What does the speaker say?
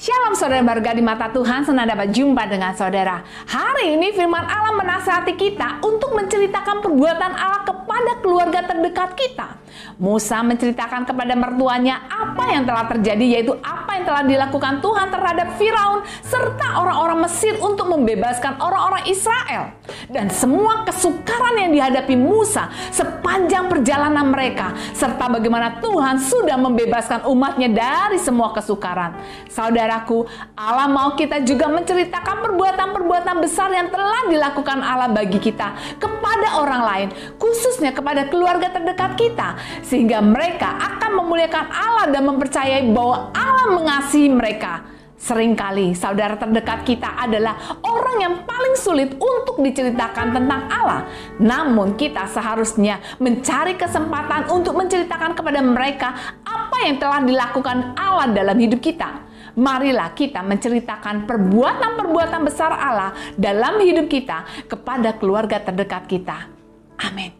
Shalom saudara berharga di mata Tuhan, senang dapat jumpa dengan saudara. Hari ini firman Allah menasihati kita untuk menceritakan perbuatan Allah kepada keluarga terdekat kita. Musa menceritakan kepada mertuanya apa yang telah terjadi yaitu apa yang telah dilakukan Tuhan terhadap Firaun serta orang-orang Mesir untuk membebaskan orang-orang Israel. Dan semua kesukaran yang dihadapi Musa sepanjang perjalanan mereka serta bagaimana Tuhan sudah membebaskan umatnya dari semua kesukaran. Saudara saudaraku, Allah mau kita juga menceritakan perbuatan-perbuatan besar yang telah dilakukan Allah bagi kita kepada orang lain, khususnya kepada keluarga terdekat kita, sehingga mereka akan memuliakan Allah dan mempercayai bahwa Allah mengasihi mereka. Seringkali saudara terdekat kita adalah orang yang paling sulit untuk diceritakan tentang Allah. Namun kita seharusnya mencari kesempatan untuk menceritakan kepada mereka apa yang telah dilakukan Allah dalam hidup kita marilah kita menceritakan perbuatan-perbuatan besar Allah dalam hidup kita kepada keluarga terdekat kita. Amin.